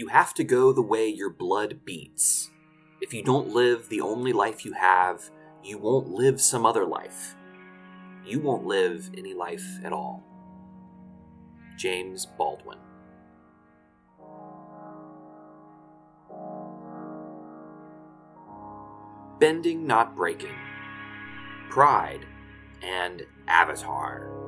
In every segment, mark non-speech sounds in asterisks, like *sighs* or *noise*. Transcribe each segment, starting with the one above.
You have to go the way your blood beats. If you don't live the only life you have, you won't live some other life. You won't live any life at all. James Baldwin. Bending, not breaking. Pride and Avatar.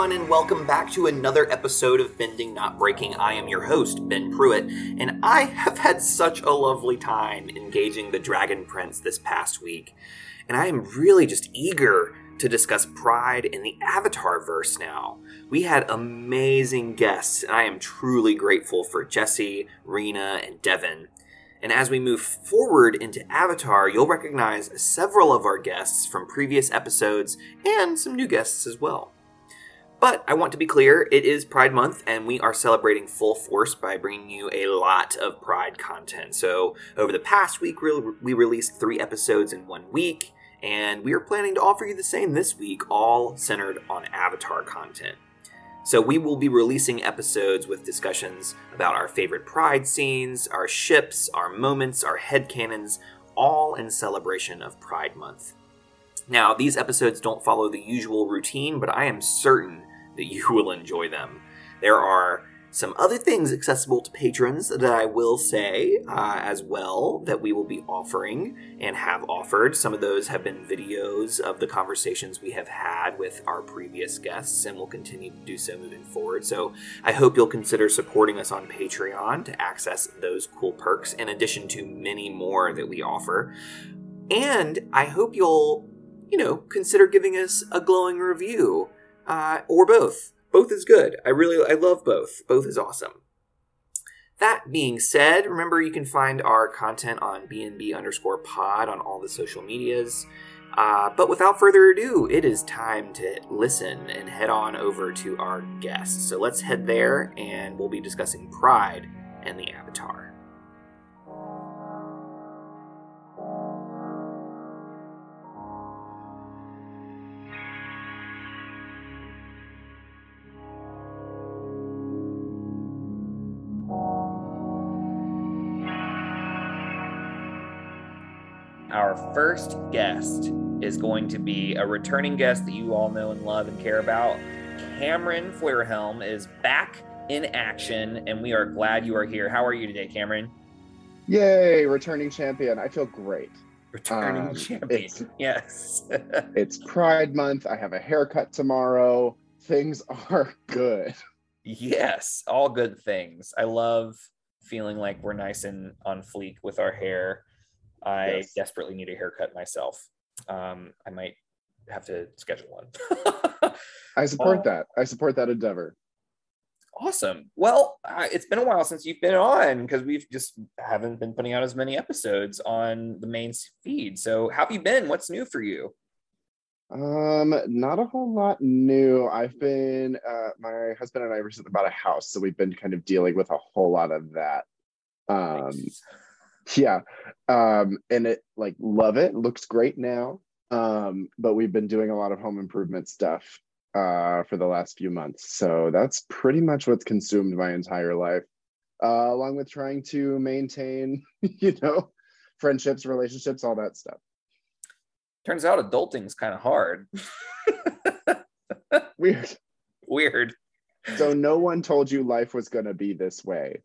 Everyone, and welcome back to another episode of Bending Not Breaking. I am your host, Ben Pruitt, and I have had such a lovely time engaging the Dragon Prince this past week. And I am really just eager to discuss Pride in the Avatar verse now. We had amazing guests, and I am truly grateful for Jesse, Rena, and Devin. And as we move forward into Avatar, you'll recognize several of our guests from previous episodes and some new guests as well. But I want to be clear, it is Pride Month, and we are celebrating full force by bringing you a lot of Pride content. So, over the past week, we released three episodes in one week, and we are planning to offer you the same this week, all centered on Avatar content. So, we will be releasing episodes with discussions about our favorite Pride scenes, our ships, our moments, our headcanons, all in celebration of Pride Month. Now, these episodes don't follow the usual routine, but I am certain that you will enjoy them. There are some other things accessible to patrons that I will say uh, as well that we will be offering and have offered. Some of those have been videos of the conversations we have had with our previous guests and will continue to do so moving forward. So I hope you'll consider supporting us on Patreon to access those cool perks in addition to many more that we offer. And I hope you'll, you know, consider giving us a glowing review uh, or both. Both is good. I really, I love both. Both is awesome. That being said, remember you can find our content on BNB underscore pod on all the social medias. Uh, but without further ado, it is time to listen and head on over to our guests. So let's head there and we'll be discussing Pride and the Avatar. Our first guest is going to be a returning guest that you all know and love and care about. Cameron Flairhelm is back in action, and we are glad you are here. How are you today, Cameron? Yay, returning champion. I feel great. Returning um, champion. It's, *laughs* yes. *laughs* it's Pride Month. I have a haircut tomorrow. Things *laughs* are good. Yes, all good things. I love feeling like we're nice and on fleek with our hair. I yes. desperately need a haircut myself. Um, I might have to schedule one. *laughs* I support uh, that. I support that endeavor. Awesome. Well, uh, it's been a while since you've been on because we've just haven't been putting out as many episodes on the main feed. So, how have you been? What's new for you? Um, not a whole lot new. I've been uh my husband and I recently bought a house, so we've been kind of dealing with a whole lot of that. Um nice *laughs* yeah. Um and it like love it. Looks great now. Um but we've been doing a lot of home improvement stuff uh for the last few months. So that's pretty much what's consumed my entire life uh along with trying to maintain *laughs* you know friendships relationships all that stuff. Turns out adulting's kind of hard. *laughs* Weird. Weird. So no one told you life was going to be this way.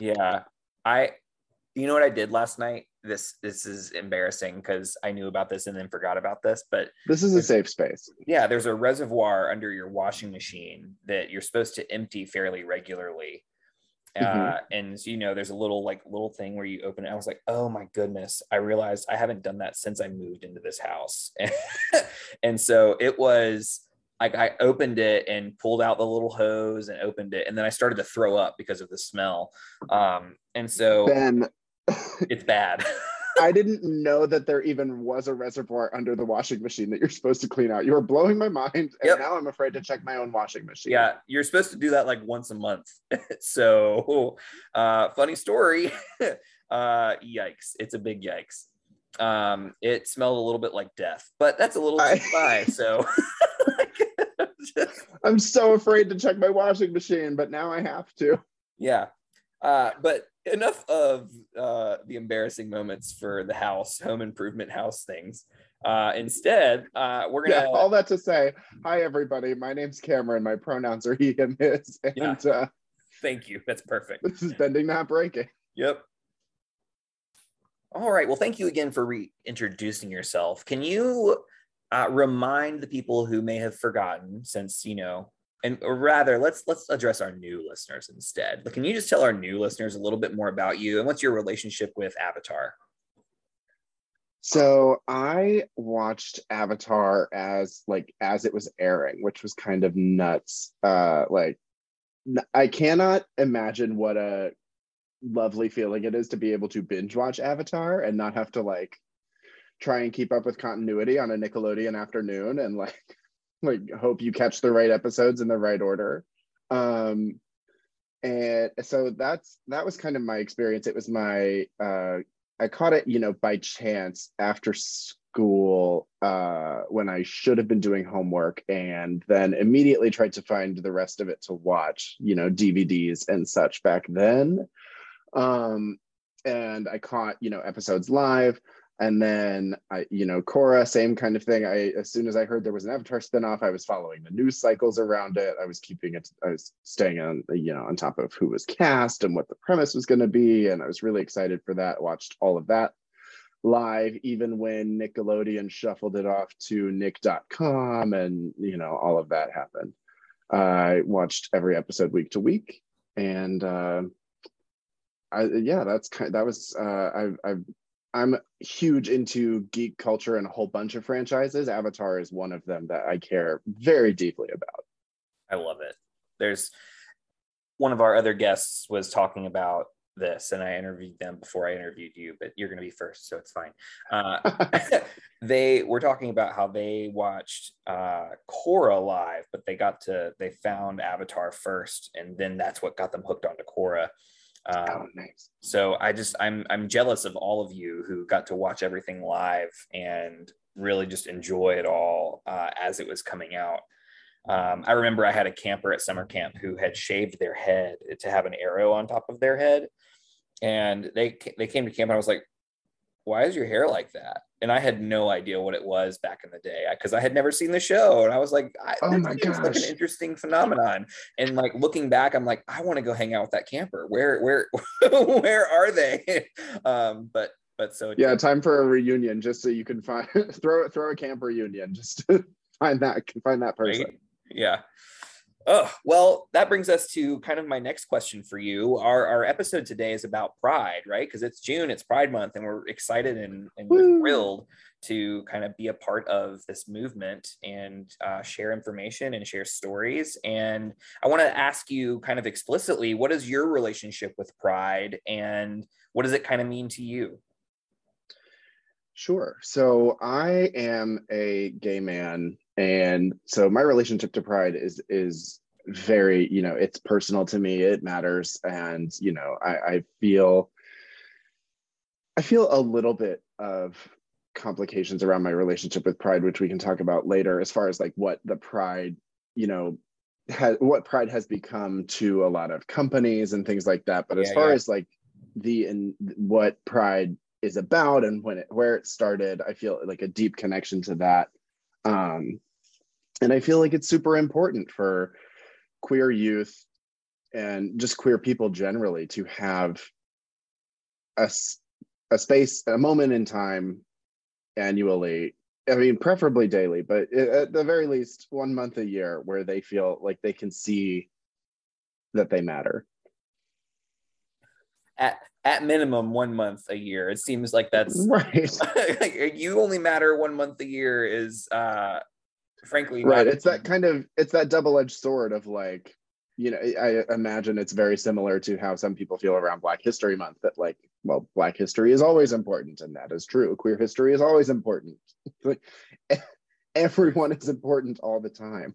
Yeah. I you know what I did last night? This this is embarrassing because I knew about this and then forgot about this. But this is a safe space. Yeah, there's a reservoir under your washing machine that you're supposed to empty fairly regularly. Mm-hmm. Uh, and you know, there's a little like little thing where you open it. I was like, oh my goodness! I realized I haven't done that since I moved into this house, *laughs* and so it was like I opened it and pulled out the little hose and opened it, and then I started to throw up because of the smell. Um, and so Ben, it's bad. *laughs* I didn't know that there even was a reservoir under the washing machine that you're supposed to clean out. You are blowing my mind, and Yep. now I'm afraid to check my own washing machine. Yeah, you're supposed to do that like once a month. *laughs* so, uh, funny story. *laughs* uh, yikes! It's a big yikes. Um, it smelled a little bit like death, but that's a little too high. So, I'm so afraid to check my washing machine, but now I have to. yeah. Uh, but enough of uh, the embarrassing moments for the house, home improvement house things. Uh, instead, uh, we're gonna Yeah, all that to say, hi everybody. My name's Cameron. My pronouns are he and his, and uh, thank you. That's perfect. this is bending not breaking. Yep. All right. Well, thank you again for reintroducing yourself. Can you uh, remind the people who may have forgotten, since you know, and rather, let's let's address our new listeners instead. But can you just tell our new listeners a little bit more about you and what's your relationship with Avatar? So I watched Avatar as like as it was airing, which was kind of nuts. Uh like I cannot imagine what a lovely feeling it is to be able to binge watch Avatar and not have to like try and keep up with continuity on a Nickelodeon afternoon and like like hope you catch the right episodes in the right order. Um and so that's that was kind of my experience. It was my uh I caught it, you know, by chance after school uh, when I should have been doing homework, and then immediately tried to find the rest of it to watch, you know, DVDs and such back then. Um, and I caught, you know, episodes live. And then I, you know, Korra, same kind of thing. I as soon as I heard there was an Avatar spinoff, I was following the news cycles around it. I was keeping it, I was staying on, you know, on top of who was cast and what the premise was going to be. And I was really excited for that. Watched all of that live, even when Nickelodeon shuffled it off to Nick.com and you know, all of that happened. I watched every episode week to week. And uh I yeah, that's kind that was uh I've I've I'm huge into geek culture and a whole bunch of franchises. Avatar is one of them that I care very deeply about. I love it. There's one of our other guests was talking about this, and I interviewed them before I interviewed you, but you're going to be first, so it's fine. Uh, *laughs* they were talking about how they watched uh, Korra live, but they got to they found Avatar first, and then that's what got them hooked onto Korra. Um, oh, nice. so I just I'm I'm jealous of all of you who got to watch everything live and really just enjoy it all uh, as it was coming out. Um, I remember I had a camper at summer camp who had shaved their head to have an arrow on top of their head, and they they came to camp and I was like, "Why is your hair like that?" And I had no idea what it was back in the day because I had never seen the show, and I was like, I, Oh my seems like an interesting phenomenon." And like looking back, I'm like, I want to go hang out with that camper. Where where *laughs* where are they? *laughs* um, but but so Yeah, time for a reunion just so you can find *laughs* throw throw a camp reunion just to find that find that person. Right? Yeah. Oh, well, that brings us to kind of my next question for you. Our, our episode today is about pride, right? Because it's June, it's Pride Month, and we're excited and, and we're thrilled to kind of be a part of this movement and uh, share information and share stories. And I want to ask you kind of explicitly what is your relationship with pride and what does it kind of mean to you? Sure. So I am a gay man, and so my relationship to pride is is very, you know, it's personal to me. It matters, and you know, I, I feel I feel a little bit of complications around my relationship with pride, which we can talk about later, as far as like what the pride, you know, has what pride has become to a lot of companies and things like that. But as far yeah. as like the and what pride is about and when it where it started i feel like a deep connection to that um and i feel like it's super important for queer youth and just queer people generally to have a, a space a moment in time annually. I mean preferably daily but at the very least one month a year where they feel like they can see that they matter At, at minimum, one month a year. It seems like that's *laughs* right like, *laughs* you only matter one month a year is uh frankly right it's that kind of it's that double-edged sword of like you know, I imagine it's very similar to how some people feel around Black History Month that, like, well, Black history is always important, and that is true. Queer history is always important. *laughs* Everyone is important all the time.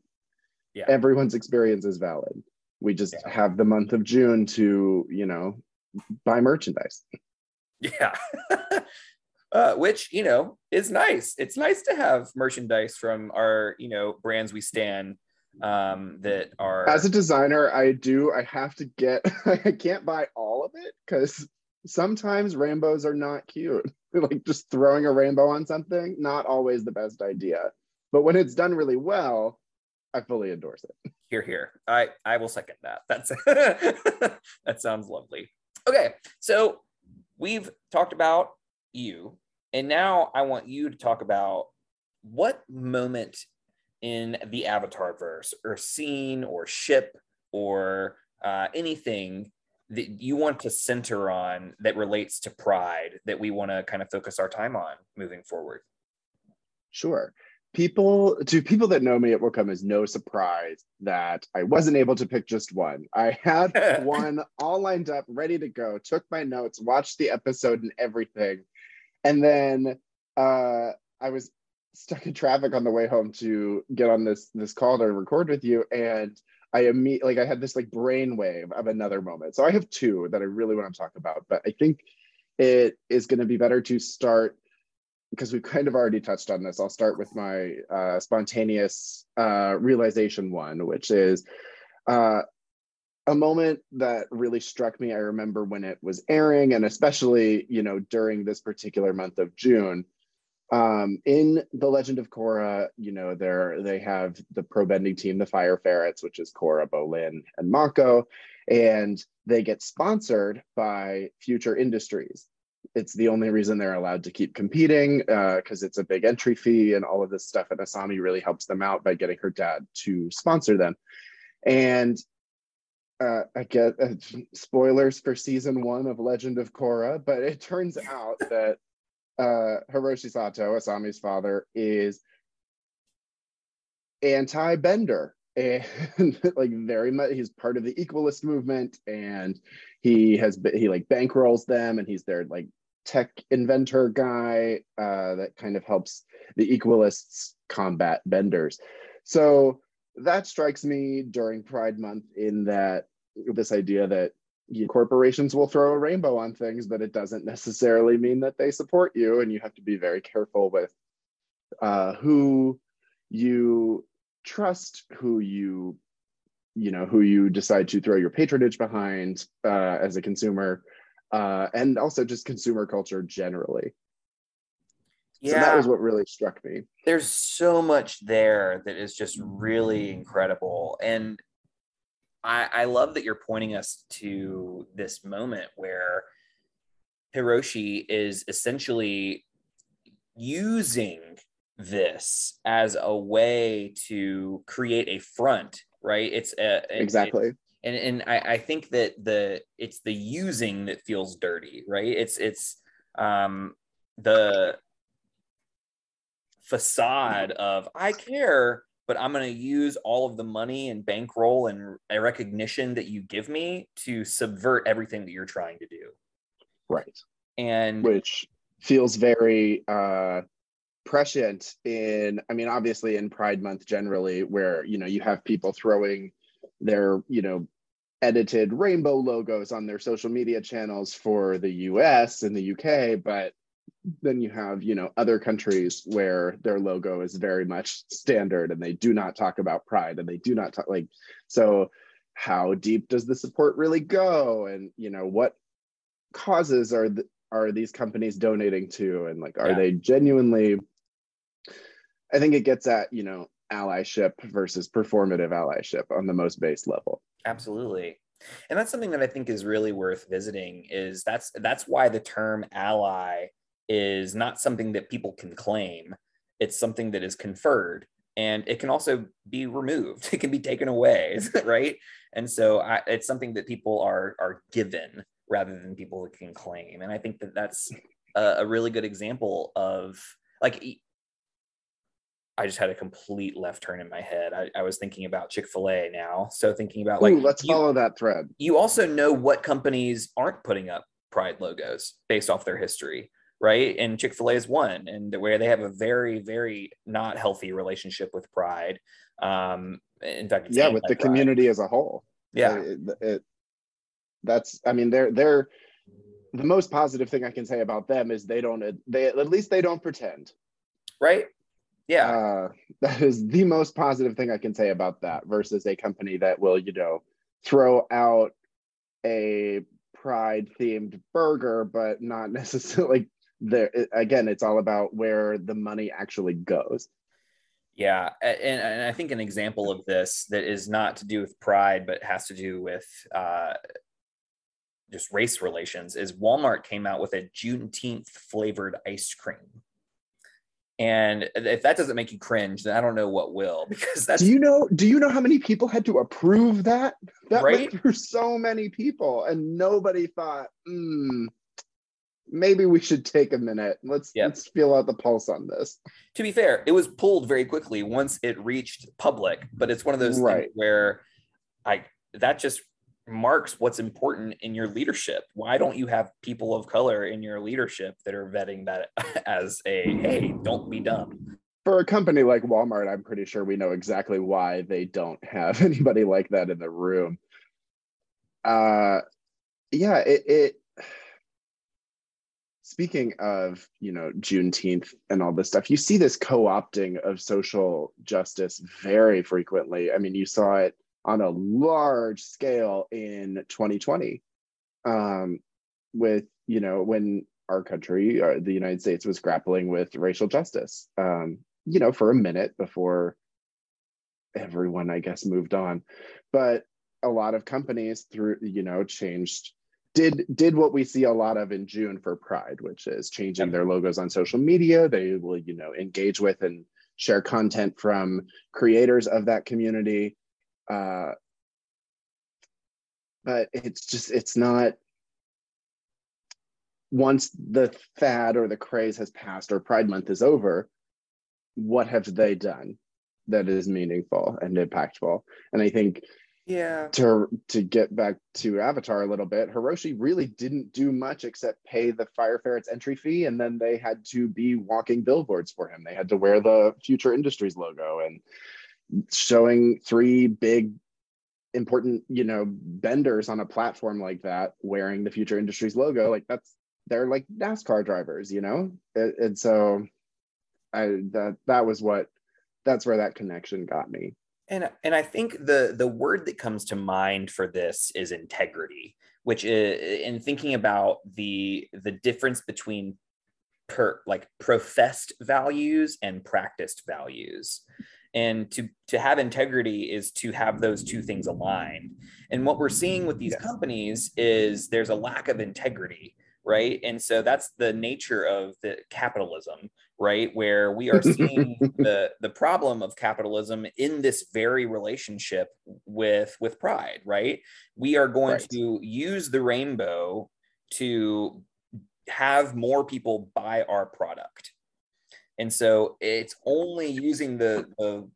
Yeah. Everyone's experience is valid. We just Yeah. have the month of June to, you know, buy merchandise. Yeah. *laughs* uh, which, you know, is nice. It's nice to have merchandise from our, you know, brands we stand um, that are. As a designer, I do, I have to get, *laughs* I can't buy all of it because sometimes rainbows are not cute. *laughs* like just throwing a rainbow on something, not always the best idea. But when it's done really well, I fully endorse it. here here i i will second that that's that sounds lovely okay so we've talked about you and now i want you to talk about what moment in the avatar verse or scene or ship or uh, anything that you want to center on that relates to pride that we want to kind of focus our time on moving forward Sure. People, to people that know me, it will come as no surprise that I wasn't able to pick just one. I had *laughs* one all lined up, ready to go, took my notes, watched the episode and everything. And then uh, I was stuck in traffic on the way home to get on this this call to record with you. And I immediately like I had this like brainwave of another moment. So I have two that I really want to talk about, but I think it is going to be better to start because we've kind of already touched on this, I'll start with my uh, spontaneous uh, realization one, which is uh, a moment that really struck me. I remember when it was airing, and especially you know during this particular month of June. Um, in the Legend of Korra, you know, there they have the pro bending team, the Fire Ferrets, which is Korra, Bolin, and Mako, and they get sponsored by Future Industries it's the only reason they're allowed to keep competing because uh, it's a big entry fee and all of this stuff. And Asami really helps them out by getting her dad to sponsor them. And uh, I get uh, spoilers for season one of Legend of Korra, but it turns *laughs* out that uh, Hiroshi Sato, Asami's father, is anti-bender and *laughs* like very much he's part of the equalist movement and he has been he like bankrolls them and he's their like tech inventor guy uh, that kind of helps the equalists combat benders. So that strikes me during pride month in that this idea that corporations will throw a rainbow on things but it doesn't necessarily mean that they support you and you have to be very careful with uh, who you trust who you you know who you decide to throw your patronage behind uh, as a consumer uh, and also just consumer culture generally. Yeah so that was what really struck me. There's so much there that is just really incredible. And I, I love that you're pointing us to this moment where hiroshi is essentially using this as a way to create a front right? It's a, exactly it, and and I, I think that the it's the using that feels dirty right? It's it's um the facade of i care but i'm going to use all of the money and bankroll and a recognition that you give me to subvert everything that you're trying to do. Right. And which feels very uh prescient in i mean obviously in pride month generally where you know you have people throwing their you know edited rainbow logos on their social media channels for the us and the uk but then you have you know other countries where their logo is very much standard and they do not talk about pride and they do not talk like so how deep does the support really go and you know what causes are the, are these companies donating to and like are Yeah. they genuinely i think it gets at you know allyship versus performative allyship on the most base level Absolutely. And that's something that I think is really worth visiting is that's that's why the term ally is not something that people can claim. It's something that is conferred and it can also be removed. *laughs* It can be taken away, *laughs* right? And so I, it's something that people are are given rather than people can claim. And I think that that's a, a really good example of like I just had a complete left turn in my head. I, I was thinking about Chick Fil A now, so thinking about like Ooh, let's you, follow that thread. You also know what companies aren't putting up Pride logos based off their history, right? And Chick Fil A is one, and where they have a very, very not healthy relationship with Pride. Um, in fact, yeah, with the Pride. community as a whole. Yeah, it, it, that's. I mean, they're they're the most positive thing I can say about them is they don't. They at least they don't pretend. Right yeah. Uh, *laughs* that is the most positive thing I can say about that versus a company that will, you know, throw out a pride themed burger, but not *laughs* necessarily there. Again, it's all about where the money actually goes. Yeah. And, and I think an example of this that is not to do with pride, but has to do with uh, just race relations is Walmart came out with a Juneteenth flavored ice cream. And if that doesn't make you cringe, then I don't know what will. *laughs* Because that's do you know do you know how many people had to approve that? That right? went through so many people, and nobody thought, hmm, maybe we should take a minute. Let's yep. let's feel out the pulse on this. To be fair, it was pulled very quickly once it reached public, but it's one of those right. things where I that just marks what's important in your leadership. Why don't you have people of color in your leadership that are vetting that *laughs* as a hey, don't be dumb? For a company like Walmart, I'm pretty sure we know exactly why they don't have *laughs* anybody like that in the room. Uh yeah, it, it speaking of you know juneteenth and all this stuff you see this co-opting of social justice very frequently i mean you saw it on a large scale in 2020 um, with you know when our country uh, the united states was grappling with racial justice um, you know for a minute before everyone i guess moved on. But a lot of companies through you know changed did did what we see a lot of in june for pride which is changing their logos on social media. They will you know engage with and share content from creators of that community uh, but it's just it's not once the fad or the craze has passed or pride month is over what have they done that is meaningful and impactful? And i think yeah. to to get back to avatar a little bit hiroshi really didn't do much except pay the fire ferret's entry fee and then they had to be walking billboards for him. They had to wear the future industries logo and showing three big important you know benders on a platform like that wearing the future industries logo like that's they're like nascar drivers you know? And, and so i that that was what that's where that connection got me. And and i think the the word that comes to mind for this is integrity which is in thinking about the the difference between per like professed values and practiced values and to to have integrity is to have those two things aligned and what we're seeing with these yes. companies is there's a lack of integrity right and so that's the nature of the capitalism right where we are *laughs* seeing the the problem of capitalism in this very relationship with with pride right we are going right. to use the rainbow to have more people buy our product and so it's only using the, the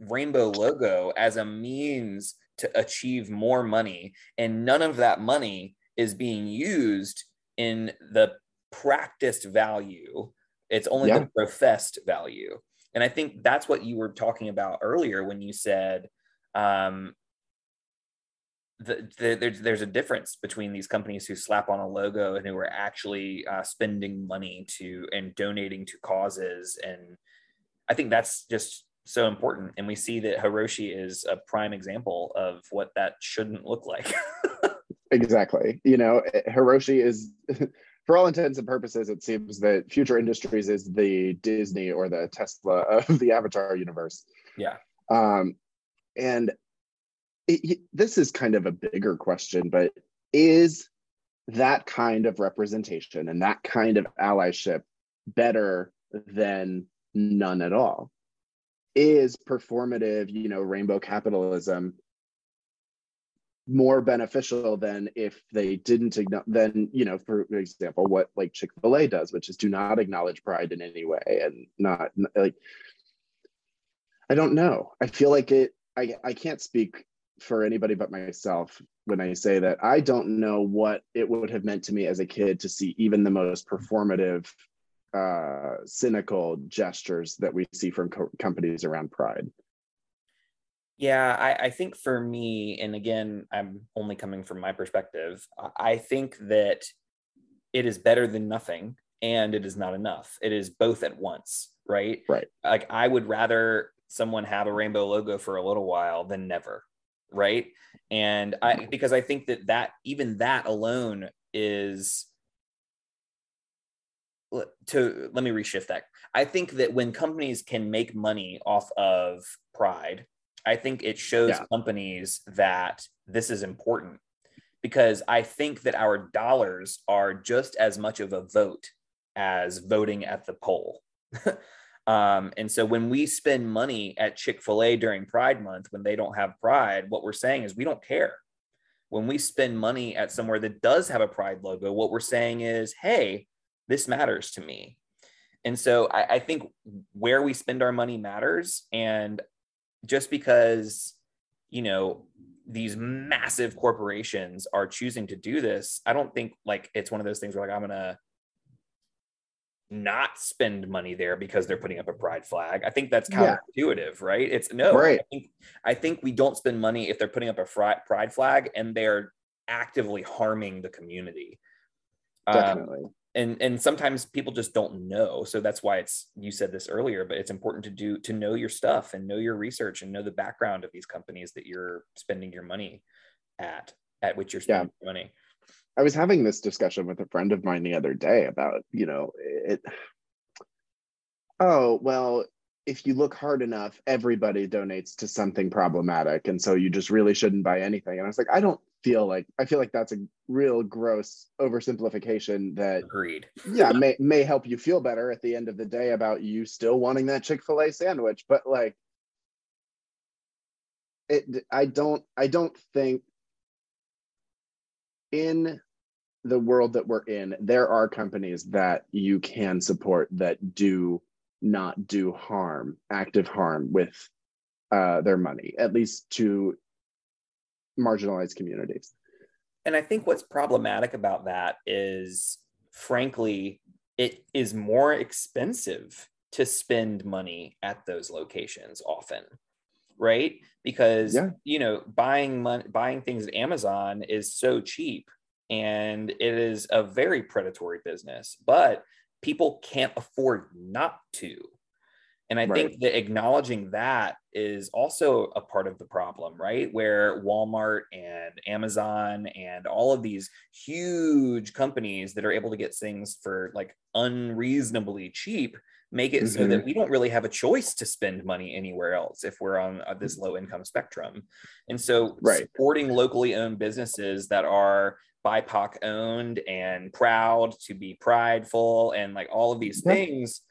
rainbow logo as a means to achieve more money. And none of that money is being used in the practiced value. It's only yeah. the professed value. And I think that's what you were talking about earlier when you said um, the, the, there's there's a difference between these companies who slap on a logo and who are actually uh, spending money to and donating to causes and I think that's just so important and we see that Hiroshi is a prime example of what that shouldn't look like. *laughs* exactly. You know, Hiroshi is *laughs* for all intents and purposes it seems that Future Industries is the Disney or the Tesla of the Avatar universe. Yeah. Um and it, this is kind of a bigger question, but is that kind of representation and that kind of allyship better than none at all? Is performative, you know, rainbow capitalism more beneficial than if they didn't then you know for example what like chick-fil-a does which is do not acknowledge pride in any way and not like I don't know. I feel like it. I I can't speak for anybody but myself when I say that I don't know what it would have meant to me as a kid to see even the most performative, uh, cynical gestures that we see from co- companies around Pride. Yeah, I, I think for me, and again, I'm only coming from my perspective, I think that it is better than nothing and it is not enough. It is both at once, right? Right. Like I would rather someone have a rainbow logo for a little while than never, right? And I because I think that that even that alone is to let me reshift that. I think that when companies can make money off of pride, I think it shows yeah. companies that this is important because I think that our dollars are just as much of a vote as voting at the poll. *laughs* um, and so when we spend money at Chick fil A during Pride Month, when they don't have Pride, what we're saying is we don't care. When we spend money at somewhere that does have a Pride logo, what we're saying is, hey, this matters to me. And so I, I think where we spend our money matters. And just because, you know, these massive corporations are choosing to do this, I don't think like it's one of those things where like I'm gonna not spend money there because they're putting up a pride flag. I think that's counterintuitive, yeah. right? It's no. Right. I think, I think we don't spend money if they're putting up a pride flag and they're actively harming the community. Um, Definitely. Um, and and sometimes people just don't know so that's why it's you said this earlier but it's important to do to know your stuff and know your research and know the background of these companies that you're spending your money at at which you're spending yeah. money I was having this discussion with a friend of mine the other day about, you know, it. Oh, well, if you look hard enough, everybody donates to something problematic. And so you just really shouldn't buy anything. And I was like, I don't feel like, I feel like that's a real gross oversimplification that, agreed. yeah, *laughs* may, may help you feel better at the end of the day about you still wanting that Chick fil A sandwich. But like, it, I don't, I don't think in the world that we're in, there are companies that you can support that do not do harm, active harm with uh, their money, at least to marginalized communities. And I think what's problematic about that is, frankly, it is more expensive to spend money at those locations often right because yeah. you know buying money buying things at amazon is so cheap and it is a very predatory business but people can't afford not to and i right. think that acknowledging that is also a part of the problem right where walmart and amazon and all of these huge companies that are able to get things for like unreasonably cheap make it mm-hmm. so that mm-hmm. we don't really have a choice to spend money anywhere else if we're on uh, this low income spectrum and so right. supporting locally owned businesses that are BIPOC owned and proud to be prideful and like all of these things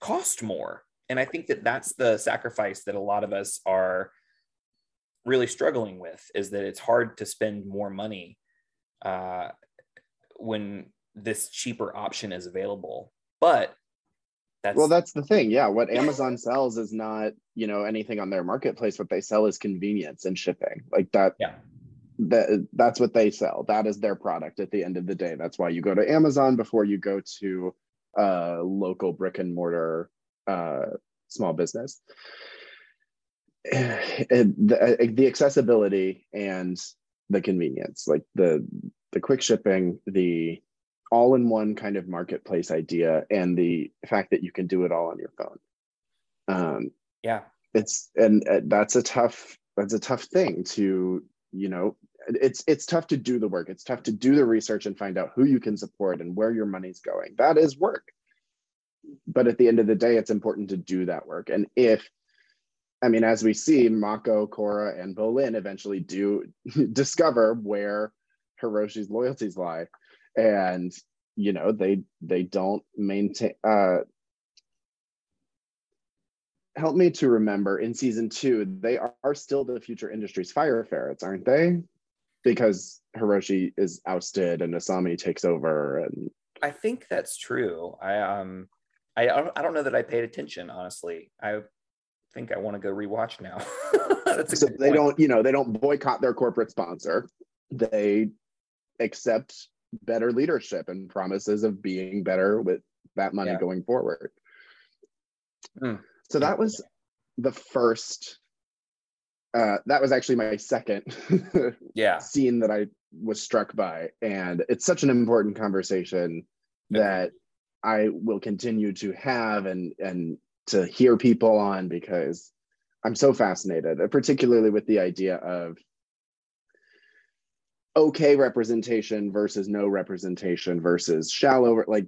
cost more. And I think that that's the sacrifice that a lot of us are really struggling with is that it's hard to spend more money uh, when this cheaper option is available. But that's well, that's the thing. Yeah, what Amazon sells is not you know anything on their marketplace. What they sell is convenience and shipping. Like that. Yeah that that's what they sell. That is their product at the end of the day. That's why you go to amazon before you go to a local brick and mortar uh, small business. *sighs* The, the accessibility and the convenience like the the quick shipping the all-in-one kind of marketplace idea and the fact that you can do it all on your phone. Um yeah. it's and uh, that's a tough that's a tough thing to you know it's it's tough to do the work. It's tough to do the research and find out who you can support and where your money's going. That is work. But at the end of the day it's important to do that work. And if i mean as we see mako Korra and bolin eventually do *laughs* discover where hiroshi's loyalties lie. And you know they they don't maintain uh help me to remember in season two, they are still the future industry's fire ferrets, aren't they? Because Hiroshi is ousted and Asami takes over, and I think that's true. I um, I I don't know that I paid attention honestly. I think I want to go rewatch now. *laughs* so they point. don't, you know, they don't boycott their corporate sponsor. They accept better leadership and promises of being better with that money yeah. going forward. Mm. So that was the first uh, that was actually my second *laughs* yeah scene that I was struck by, and it's such an important conversation that I will continue to have and and to hear people on because I'm so fascinated, particularly with the idea of okay representation versus no representation versus shallow like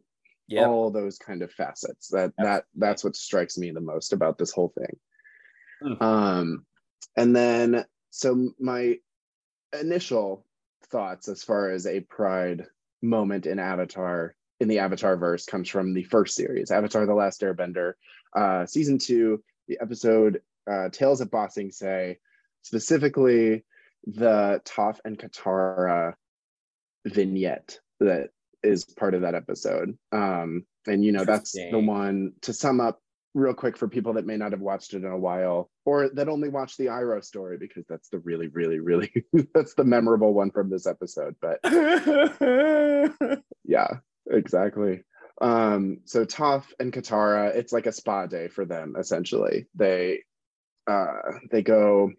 yep. all those kind of facets that Absolutely. that that's what strikes me the most about this whole thing mm. um and then so my initial thoughts as far as a pride moment in avatar in the avatar verse comes from the first series avatar the last airbender uh season two the episode uh tales of Ba Sing Se," specifically the Toph and Katara vignette that is part of that episode. Um, and you know, that's the one to sum up real quick for people that may not have watched it in a while or that only watched the Iroh story because that's the really, really, really *laughs* that's the memorable one from this episode. But *laughs* yeah, exactly. Um, so Toph and Katara, it's like a spa day for them essentially. They uh they go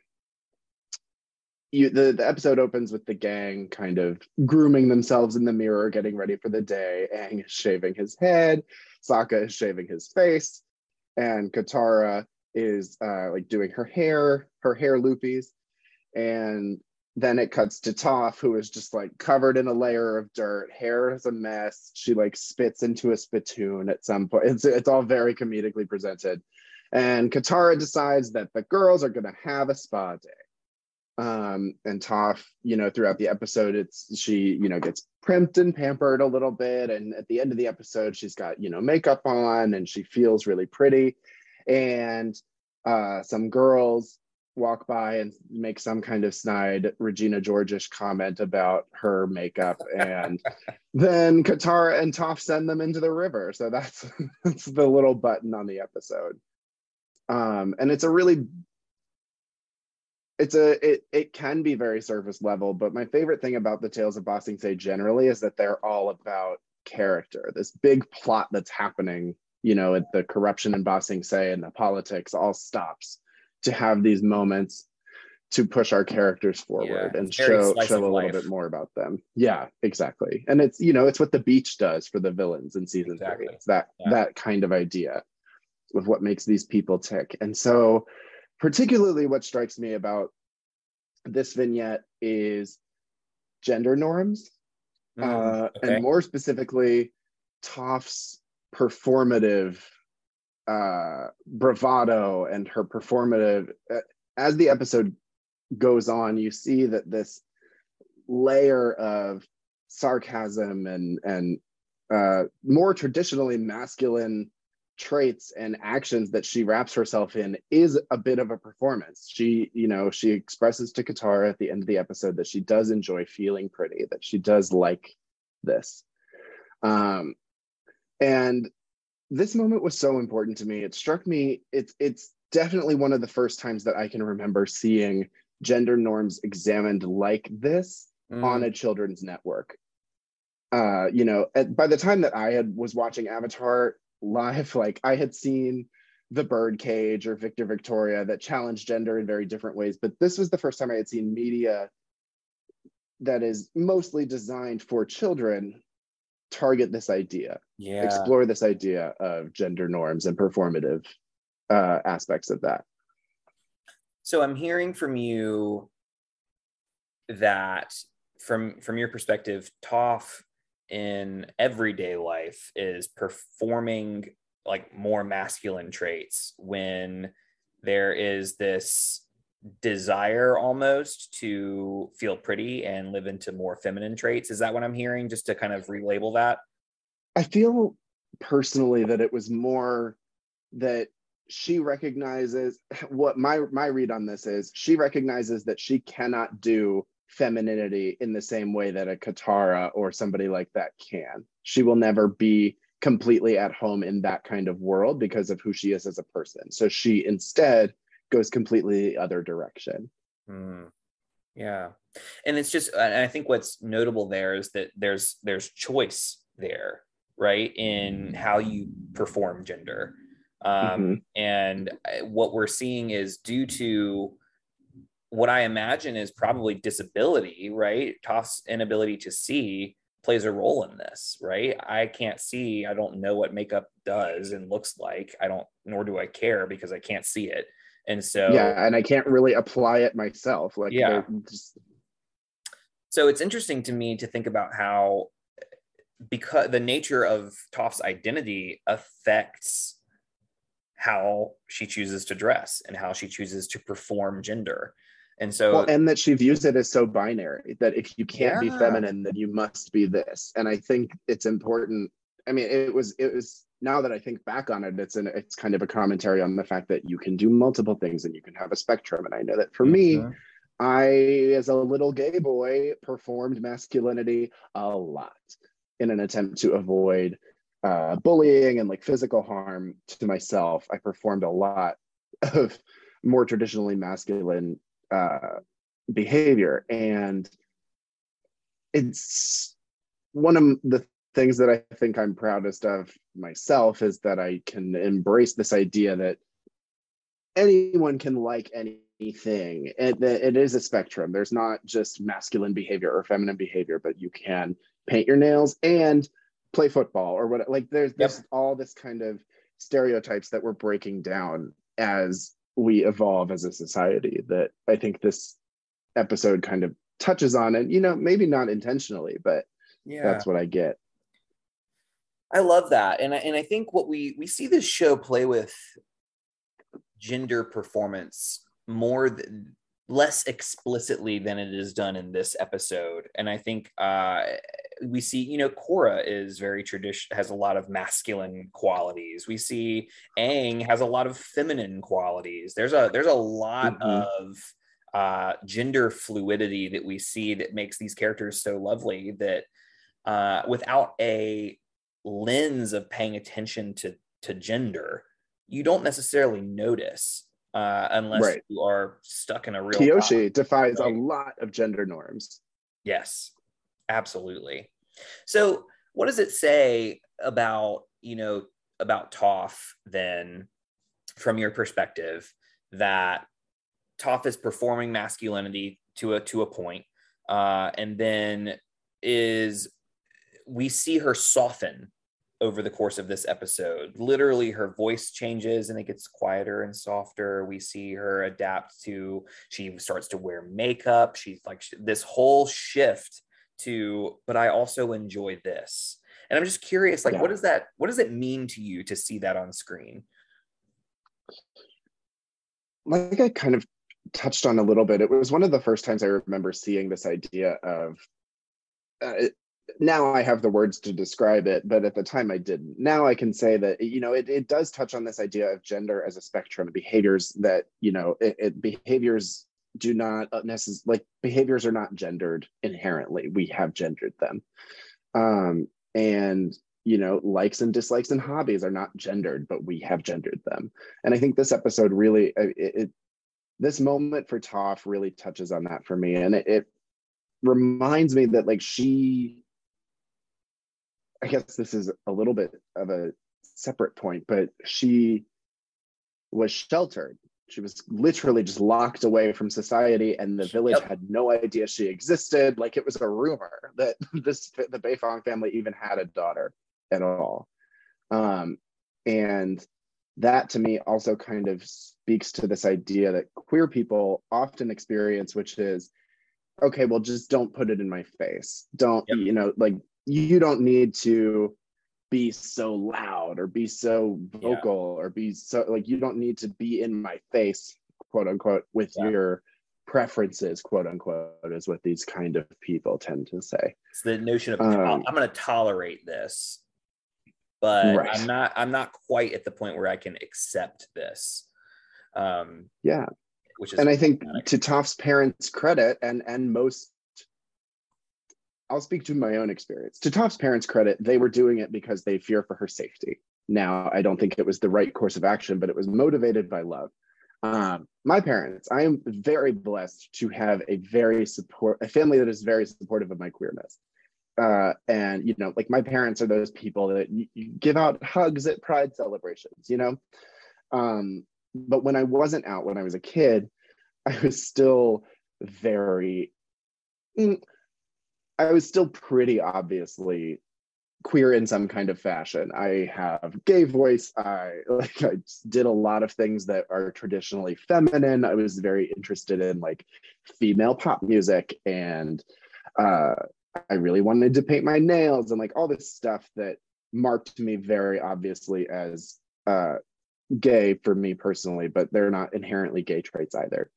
you the, the episode opens with the gang kind of grooming themselves in the mirror, getting ready for the day. Aang is shaving his head, Sokka is shaving his face, and Katara is uh, like doing her hair, her hair loopies, and then it cuts to Toph, who is just like covered in a layer of dirt. Hair is a mess. She like spits into a spittoon at some point. It's it's all very comedically presented. And Katara decides that the girls are gonna have a spa day um, and Toph, you know, throughout the episode, it's she, you know, gets primped and pampered a little bit, and at the end of the episode, she's got you know makeup on and she feels really pretty, and uh, some girls walk by and make some kind of snide Regina Georgish comment about her makeup, and *laughs* then Katara and Toph send them into the river. So that's *laughs* that's the little button on the episode. Um, and it's a really it's a it it can be very surface level, but my favorite thing about the Tales of Ba Sing Se generally is that they're all about character. This big plot that's happening, you know, at the corruption in Ba Sing Se and the politics all stops to have these moments to push our characters forward yeah, and show show a little bit more about them. Yeah, exactly. And it's you know it's what the beach does for the villains in season exactly. three. It's that yeah. that kind of idea of what makes these people tick. And so particularly what strikes me about this vignette is gender norms, mm, uh, okay. and more specifically, Toph's performative uh, bravado and her performative. Uh, as the episode goes on, you see that this layer of sarcasm and and uh, more traditionally masculine traits and actions that she wraps herself in is a bit of a performance. She, you know, she expresses to Katara at the end of the episode that she does enjoy feeling pretty, that she does like this. Um, and this moment was so important to me. It struck me, it's it's definitely one of the first times that I can remember seeing gender norms examined like this mm. on a children's network. Uh, you know, at, by the time that I had was watching Avatar, live *laughs* like i had seen the birdcage or victor victoria that challenged gender in very different ways but this was the first time i had seen media that is mostly designed for children target this idea yeah. explore this idea of gender norms and performative uh, aspects of that. So i'm hearing from you that from from your perspective Toph in everyday life is performing like more masculine traits when there is this desire almost to feel pretty and live into more feminine traits. Is that what i'm hearing? Just to kind of relabel that? I feel personally that it was more that she recognizes *laughs* what my my read on this is she recognizes that she cannot do femininity in the same way that a Katara or somebody like that can. She will never be completely at home in that kind of world because of who she is as a person. So she instead goes completely the other direction. Mm. Yeah. And it's just and I think what's notable there is that there's there's choice there, right? In how you perform gender. Um, mm-hmm. and uh, what we're seeing is due to what I imagine is probably disability, right? Toph's inability to see plays a role in this, right? I can't see, I don't know what makeup does and looks like. I don't, nor do I care because I can't see it. And so, yeah, and I can't really apply it myself. Like, yeah. Just... So it's interesting to me to think about how, because the nature of Toph's identity affects how she chooses to dress and how she chooses to perform gender. And so, well, and that she views it as so binary that if you can't yeah. be feminine, then you must be this. And I think it's important. I mean, it was, it was, now that I think back on it, it's an, it's kind of a commentary on the fact that you can do multiple things and you can have a spectrum. And I know that for mm-hmm. me, I, as a little gay boy, performed masculinity a lot in an attempt to avoid uh, bullying and like physical harm to myself. I performed a lot of more traditionally masculine uh, behavior. And it's one of the things that I think I'm proudest of myself is that I can embrace this idea that anyone can like anything. It, it is a spectrum. There's not just masculine behavior or feminine behavior, but you can paint your nails and play football or what. Like there's, there's yep. all this kind of stereotypes that we're breaking down as we evolve as a society that I think this episode kind of touches on and you know maybe not intentionally but yeah. that's what I get. I love that. And I, and I think what we we see this show play with gender performance more than less explicitly than it is done in this episode. And I think uh we see, you know, Korra is very traditional, has a lot of masculine qualities. We see Aang has a lot of feminine qualities. There's a there's a lot mm-hmm. of uh, gender fluidity that we see that makes these characters so lovely that uh, without a lens of paying attention to to gender, you don't necessarily notice uh, unless right. you are stuck in a real. Kyoshi defies right? a lot of gender norms. Yes, Absolutely. So, what does it say about, you know, about Toph then, from your perspective, that Toph is performing masculinity to a to a point, uh, and then is we see her soften over the course of this episode. Literally, her voice changes and it gets quieter and softer. We see her adapt to, she starts to wear makeup. She's like, this whole shift to but i also enjoy this. And i'm just curious like yeah. what does that what does it mean to you to see that on screen? Like i kind of touched on a little bit. It was one of the first times i remember seeing this idea of uh, now i have the words to describe it but at the time i didn't. Now i can say that you know it, it does touch on this idea of gender as a spectrum of behaviors that you know it, it behaviors do not uh, necessarily like behaviors are not gendered inherently. We have gendered them. Um, and you know, likes and dislikes and hobbies are not gendered, but we have gendered them. And I think this episode really, uh, it, it this moment for Toph really touches on that for me. And it, it reminds me that like she, I guess this is a little bit of a separate point, but she was sheltered she was literally just locked away from society and the village yep. had no idea she existed like it was a rumor *laughs* that this the beifong family even had a daughter at all um, and that to me also kind of speaks to this idea that queer people often experience which is okay well just don't put it in my face don't yep. you know like you don't need to be so loud or be so vocal yeah. or be so like you don't need to be in my face quote unquote with yeah. your preferences quote unquote is what these kind of people tend to say it's the notion of um, i'm going to tolerate this but right. i'm not i'm not quite at the point where i can accept this um yeah which is and i think to Toph's parents credit and and most I'll speak to my own experience. To Toph's parents' credit, they were doing it because they fear for her safety. Now, I don't think it was the right course of action, but it was motivated by love. Um, my parents, I am very blessed to have a very support, a family that is very supportive of my queerness. Uh, and you know, like my parents are those people that you, you give out hugs at pride celebrations, you know. Um, but when I wasn't out when I was a kid, I was still very, mm, I was still pretty obviously queer in some kind of fashion. I have gay voice. I *laughs* like I did a lot of things that are traditionally feminine. I was very interested in like female pop music and uh I really wanted to paint my nails and like all this stuff that marked me very obviously as uh gay for me personally, but they're not inherently gay traits either.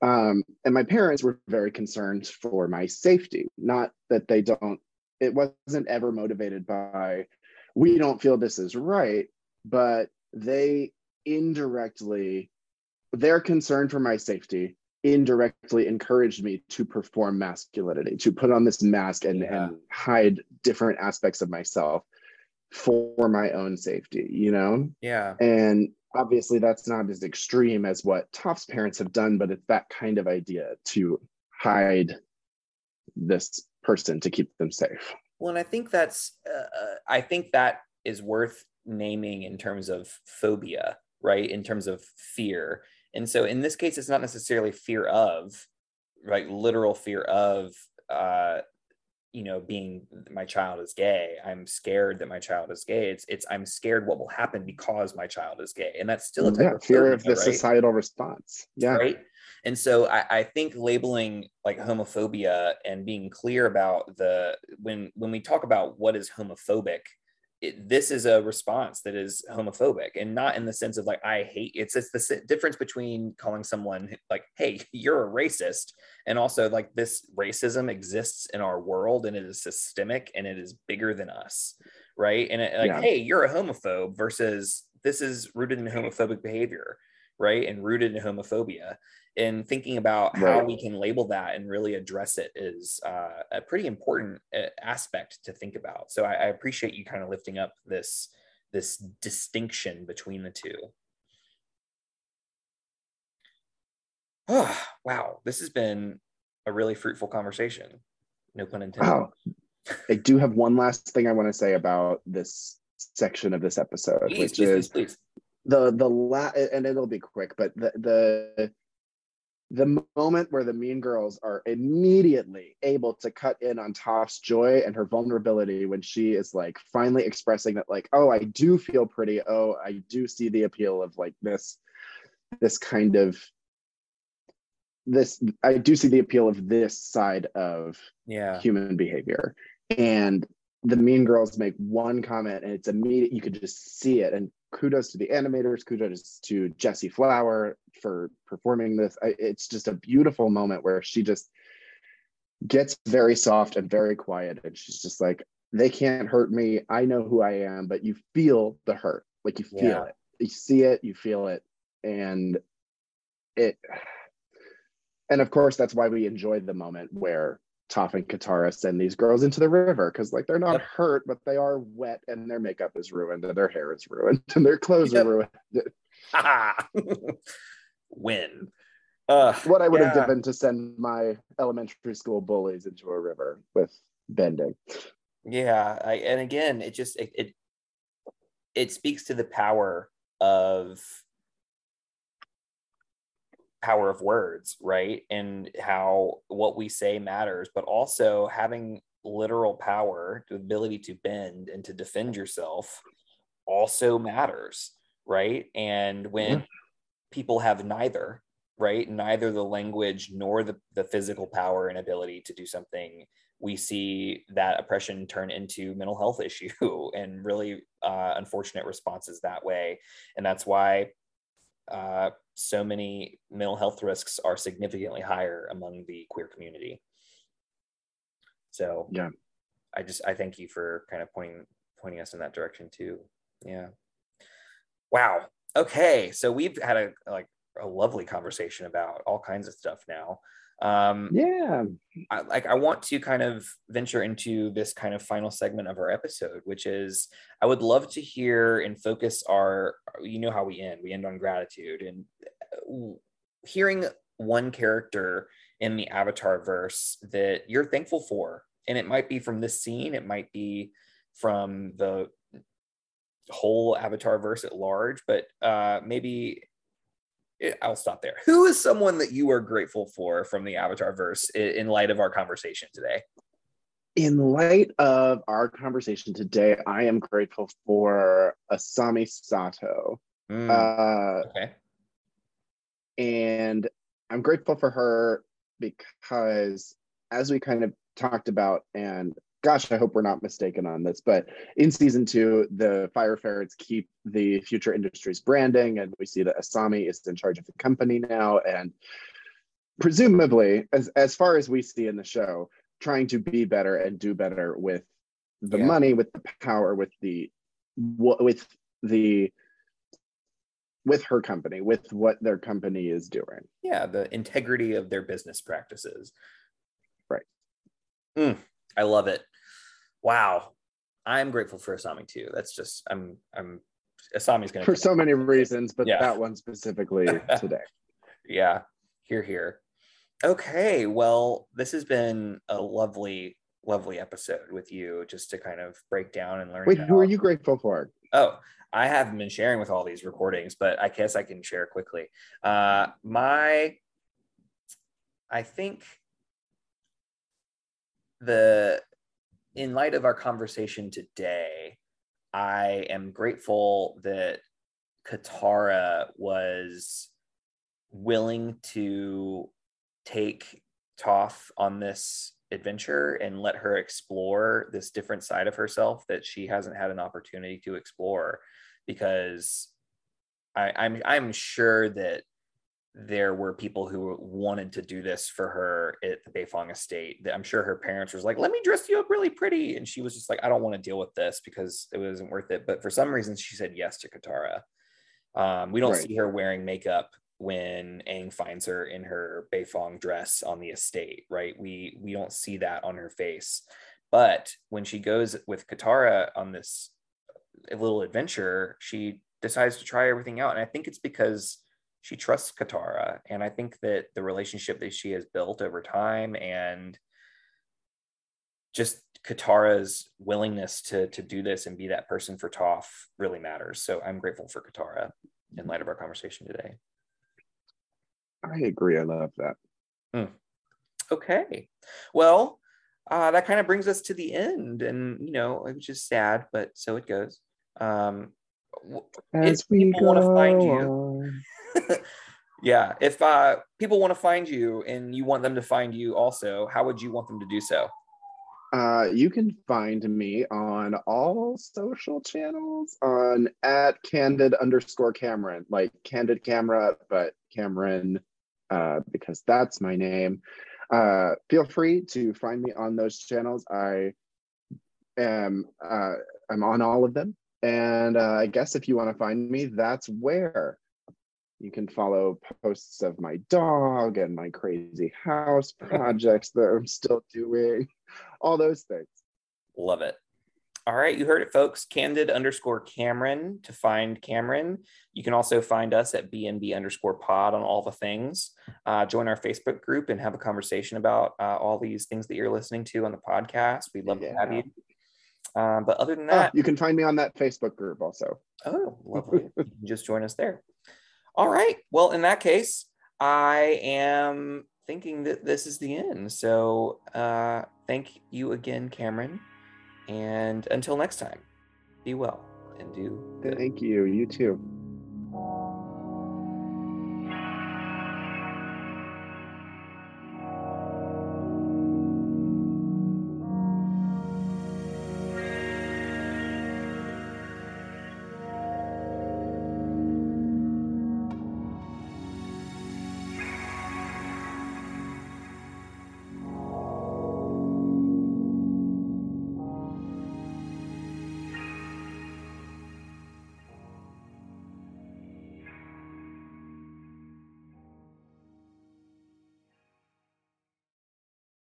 Um, and my parents were very concerned for my safety, not that they don't, it wasn't ever motivated by, we don't feel this is right, but they indirectly, their concern for my safety indirectly encouraged me to perform masculinity, to put on this mask and, yeah. and hide different aspects of myself for my own safety, you know? Yeah. And obviously that's not as extreme as what Toph's parents have done, but it's that kind of idea to hide this person to keep them safe. Well, and I think that's, uh, uh, I think that is worth naming in terms of phobia, right? In terms of fear. And so in this case, it's not necessarily fear of, right? Literal fear of uh, you know being my child is gay i'm scared that my child is gay. It's it's i'm scared what will happen because my child is gay. And that's still a yeah, of fear of the right? societal response. Yeah. Right? And so I, I think labeling like homophobia and being clear about the when when we talk about what is homophobic it, this is a response that is homophobic and not in the sense of like i hate it's it's the difference between calling someone like hey you're a racist and also like this racism exists in our world and it is systemic and it is bigger than us right? And it, like yeah. hey you're a homophobe versus this is rooted in homophobic behavior right? And rooted in homophobia and thinking about right. how we can label that and really address it is uh, a pretty important uh, aspect to think about. So I, I, appreciate you kind of lifting up this this distinction between the two. Oh, *sighs* wow, this has been a really fruitful conversation. No pun intended. Wow. I do have one last thing I want to say about this section of this episode, please, which please, is please, the the la- and it'll be quick, but the the the moment where the mean girls are immediately able to cut in on Toph's joy and her vulnerability when she is like finally expressing that like oh I do feel pretty. Oh I do see the appeal of like this this kind of this I do see the appeal of this side of yeah. human behavior. And the mean girls make one comment and it's immediate you could just see it. And kudos to the animators kudos to jessie flower for performing this. It's just a beautiful moment where she just gets very soft and very quiet. And she's just like they can't hurt me. I know who i am but you feel the hurt. Like you feel yeah. it. You see it you feel it. And it and of course that's why we enjoyed the moment where Toph and Katara send these girls into the river because like they're not yep. hurt, but they are wet and their makeup is ruined and their hair is ruined *laughs* and their clothes yep. are ruined. *laughs* Win. Uh, what I would yeah. have given to send my elementary school bullies into a river with bending. Yeah, I, and again, it just it, it it speaks to the power of power of words, right? And how what we say matters, but also having literal power, the ability to bend and to defend yourself also matters, right? And when yeah. people have neither, right, neither the language nor the, the physical power and ability to do something, we see that oppression turn into mental health *laughs* issue and really uh, unfortunate responses that way. And that's why uh, so many mental health risks are significantly higher among the queer community. So yeah, I just I thank you for kind of pointing pointing us in that direction too. Yeah. Wow. Okay, so we've had a like a lovely conversation about all kinds of stuff now. Um, yeah. I, like I want to kind of venture into this kind of final segment of our episode, which is I would love to hear and focus our, you know, how we end. We end on gratitude and uh, hearing one character in the Avatar verse that you're thankful for. And it might be from this scene, it might be from the whole Avatar verse at large, but uh, maybe I'll stop there. Who is someone that you are grateful for from the Avatar verse in light of our conversation today? In light of our conversation today, I am grateful for Asami Sato. Mm, uh, okay. And I'm grateful for her because, as we kind of talked about and gosh, I hope we're not mistaken on this, but in season two, the Fire Ferrets keep the Future Industries branding, and we see that Asami is in charge of the company now, and presumably, as as far as we see in the show, trying to be better and do better with the yeah. money, with the power, with the with the with her company, with what their company is doing. Yeah, the integrity of their business practices. Right. Mm. I love it. Wow. I'm grateful for Asami too. That's just I'm I'm Asami's gonna for so many reasons, but yeah. that one specifically *laughs* today. yeah, here, here. Okay, well, this has been a lovely, lovely episode with you, just to kind of break down and learn. Wait, who are you grateful for? Oh, I haven't been sharing with all these recordings, but I guess I can share quickly. Uh, my, I think the in light of our conversation today, I am grateful that Katara was willing to take Toph on this adventure and let her explore this different side of herself that she hasn't had an opportunity to explore because I, I'm I'm sure that there were people who wanted to do this for her at the Beifong estate. I'm sure her parents was like, "Let me dress you up really pretty," and she was just like, "I don't want to deal with this because it wasn't worth it." But for some reason, she said yes to Katara. Um, we don't right. see her wearing makeup when Aang finds her in her Beifong dress on the estate, right? We we don't see that on her face. But when she goes with Katara on this little adventure, she decides to try everything out, and I think it's because she trusts Katara. And I think that the relationship that she has built over time and just Katara's willingness to to do this and be that person for Toph really matters. So I'm grateful for Katara in light of our conversation today. I agree. I love that. Mm. Okay. Well, uh, that kind of brings us to the end, and you know, which is sad, but so it goes. Um, As we people want to find you, *laughs* yeah. If uh, people want to find you and you want them to find you also, how would you want them to do so? Uh, you can find me on all social channels on at candid underscore Cameron, like candid camera, but Cameron, uh, because that's my name. Uh, feel free to find me on those channels. I am uh, I'm on all of them, and uh, I guess if you want to find me, that's where. You can follow posts of my dog and my crazy house *laughs* projects that I'm still doing, all those things. Love it. All right, you heard it, folks. Candid underscore Cameron to find Cameron. You can also find us at BNB underscore pod on all the things. Uh, join our Facebook group and have a conversation about uh, all these things that you're listening to on the podcast. We'd love yeah. to have you. Um, but other than ah, that, oh, you can find me on that Facebook group also. Oh, lovely. just join us there. All right. Well, in that case, I am thinking that this is the end. So uh, thank you again, Cameron. And until next time, be well and do good. Thank you. You too.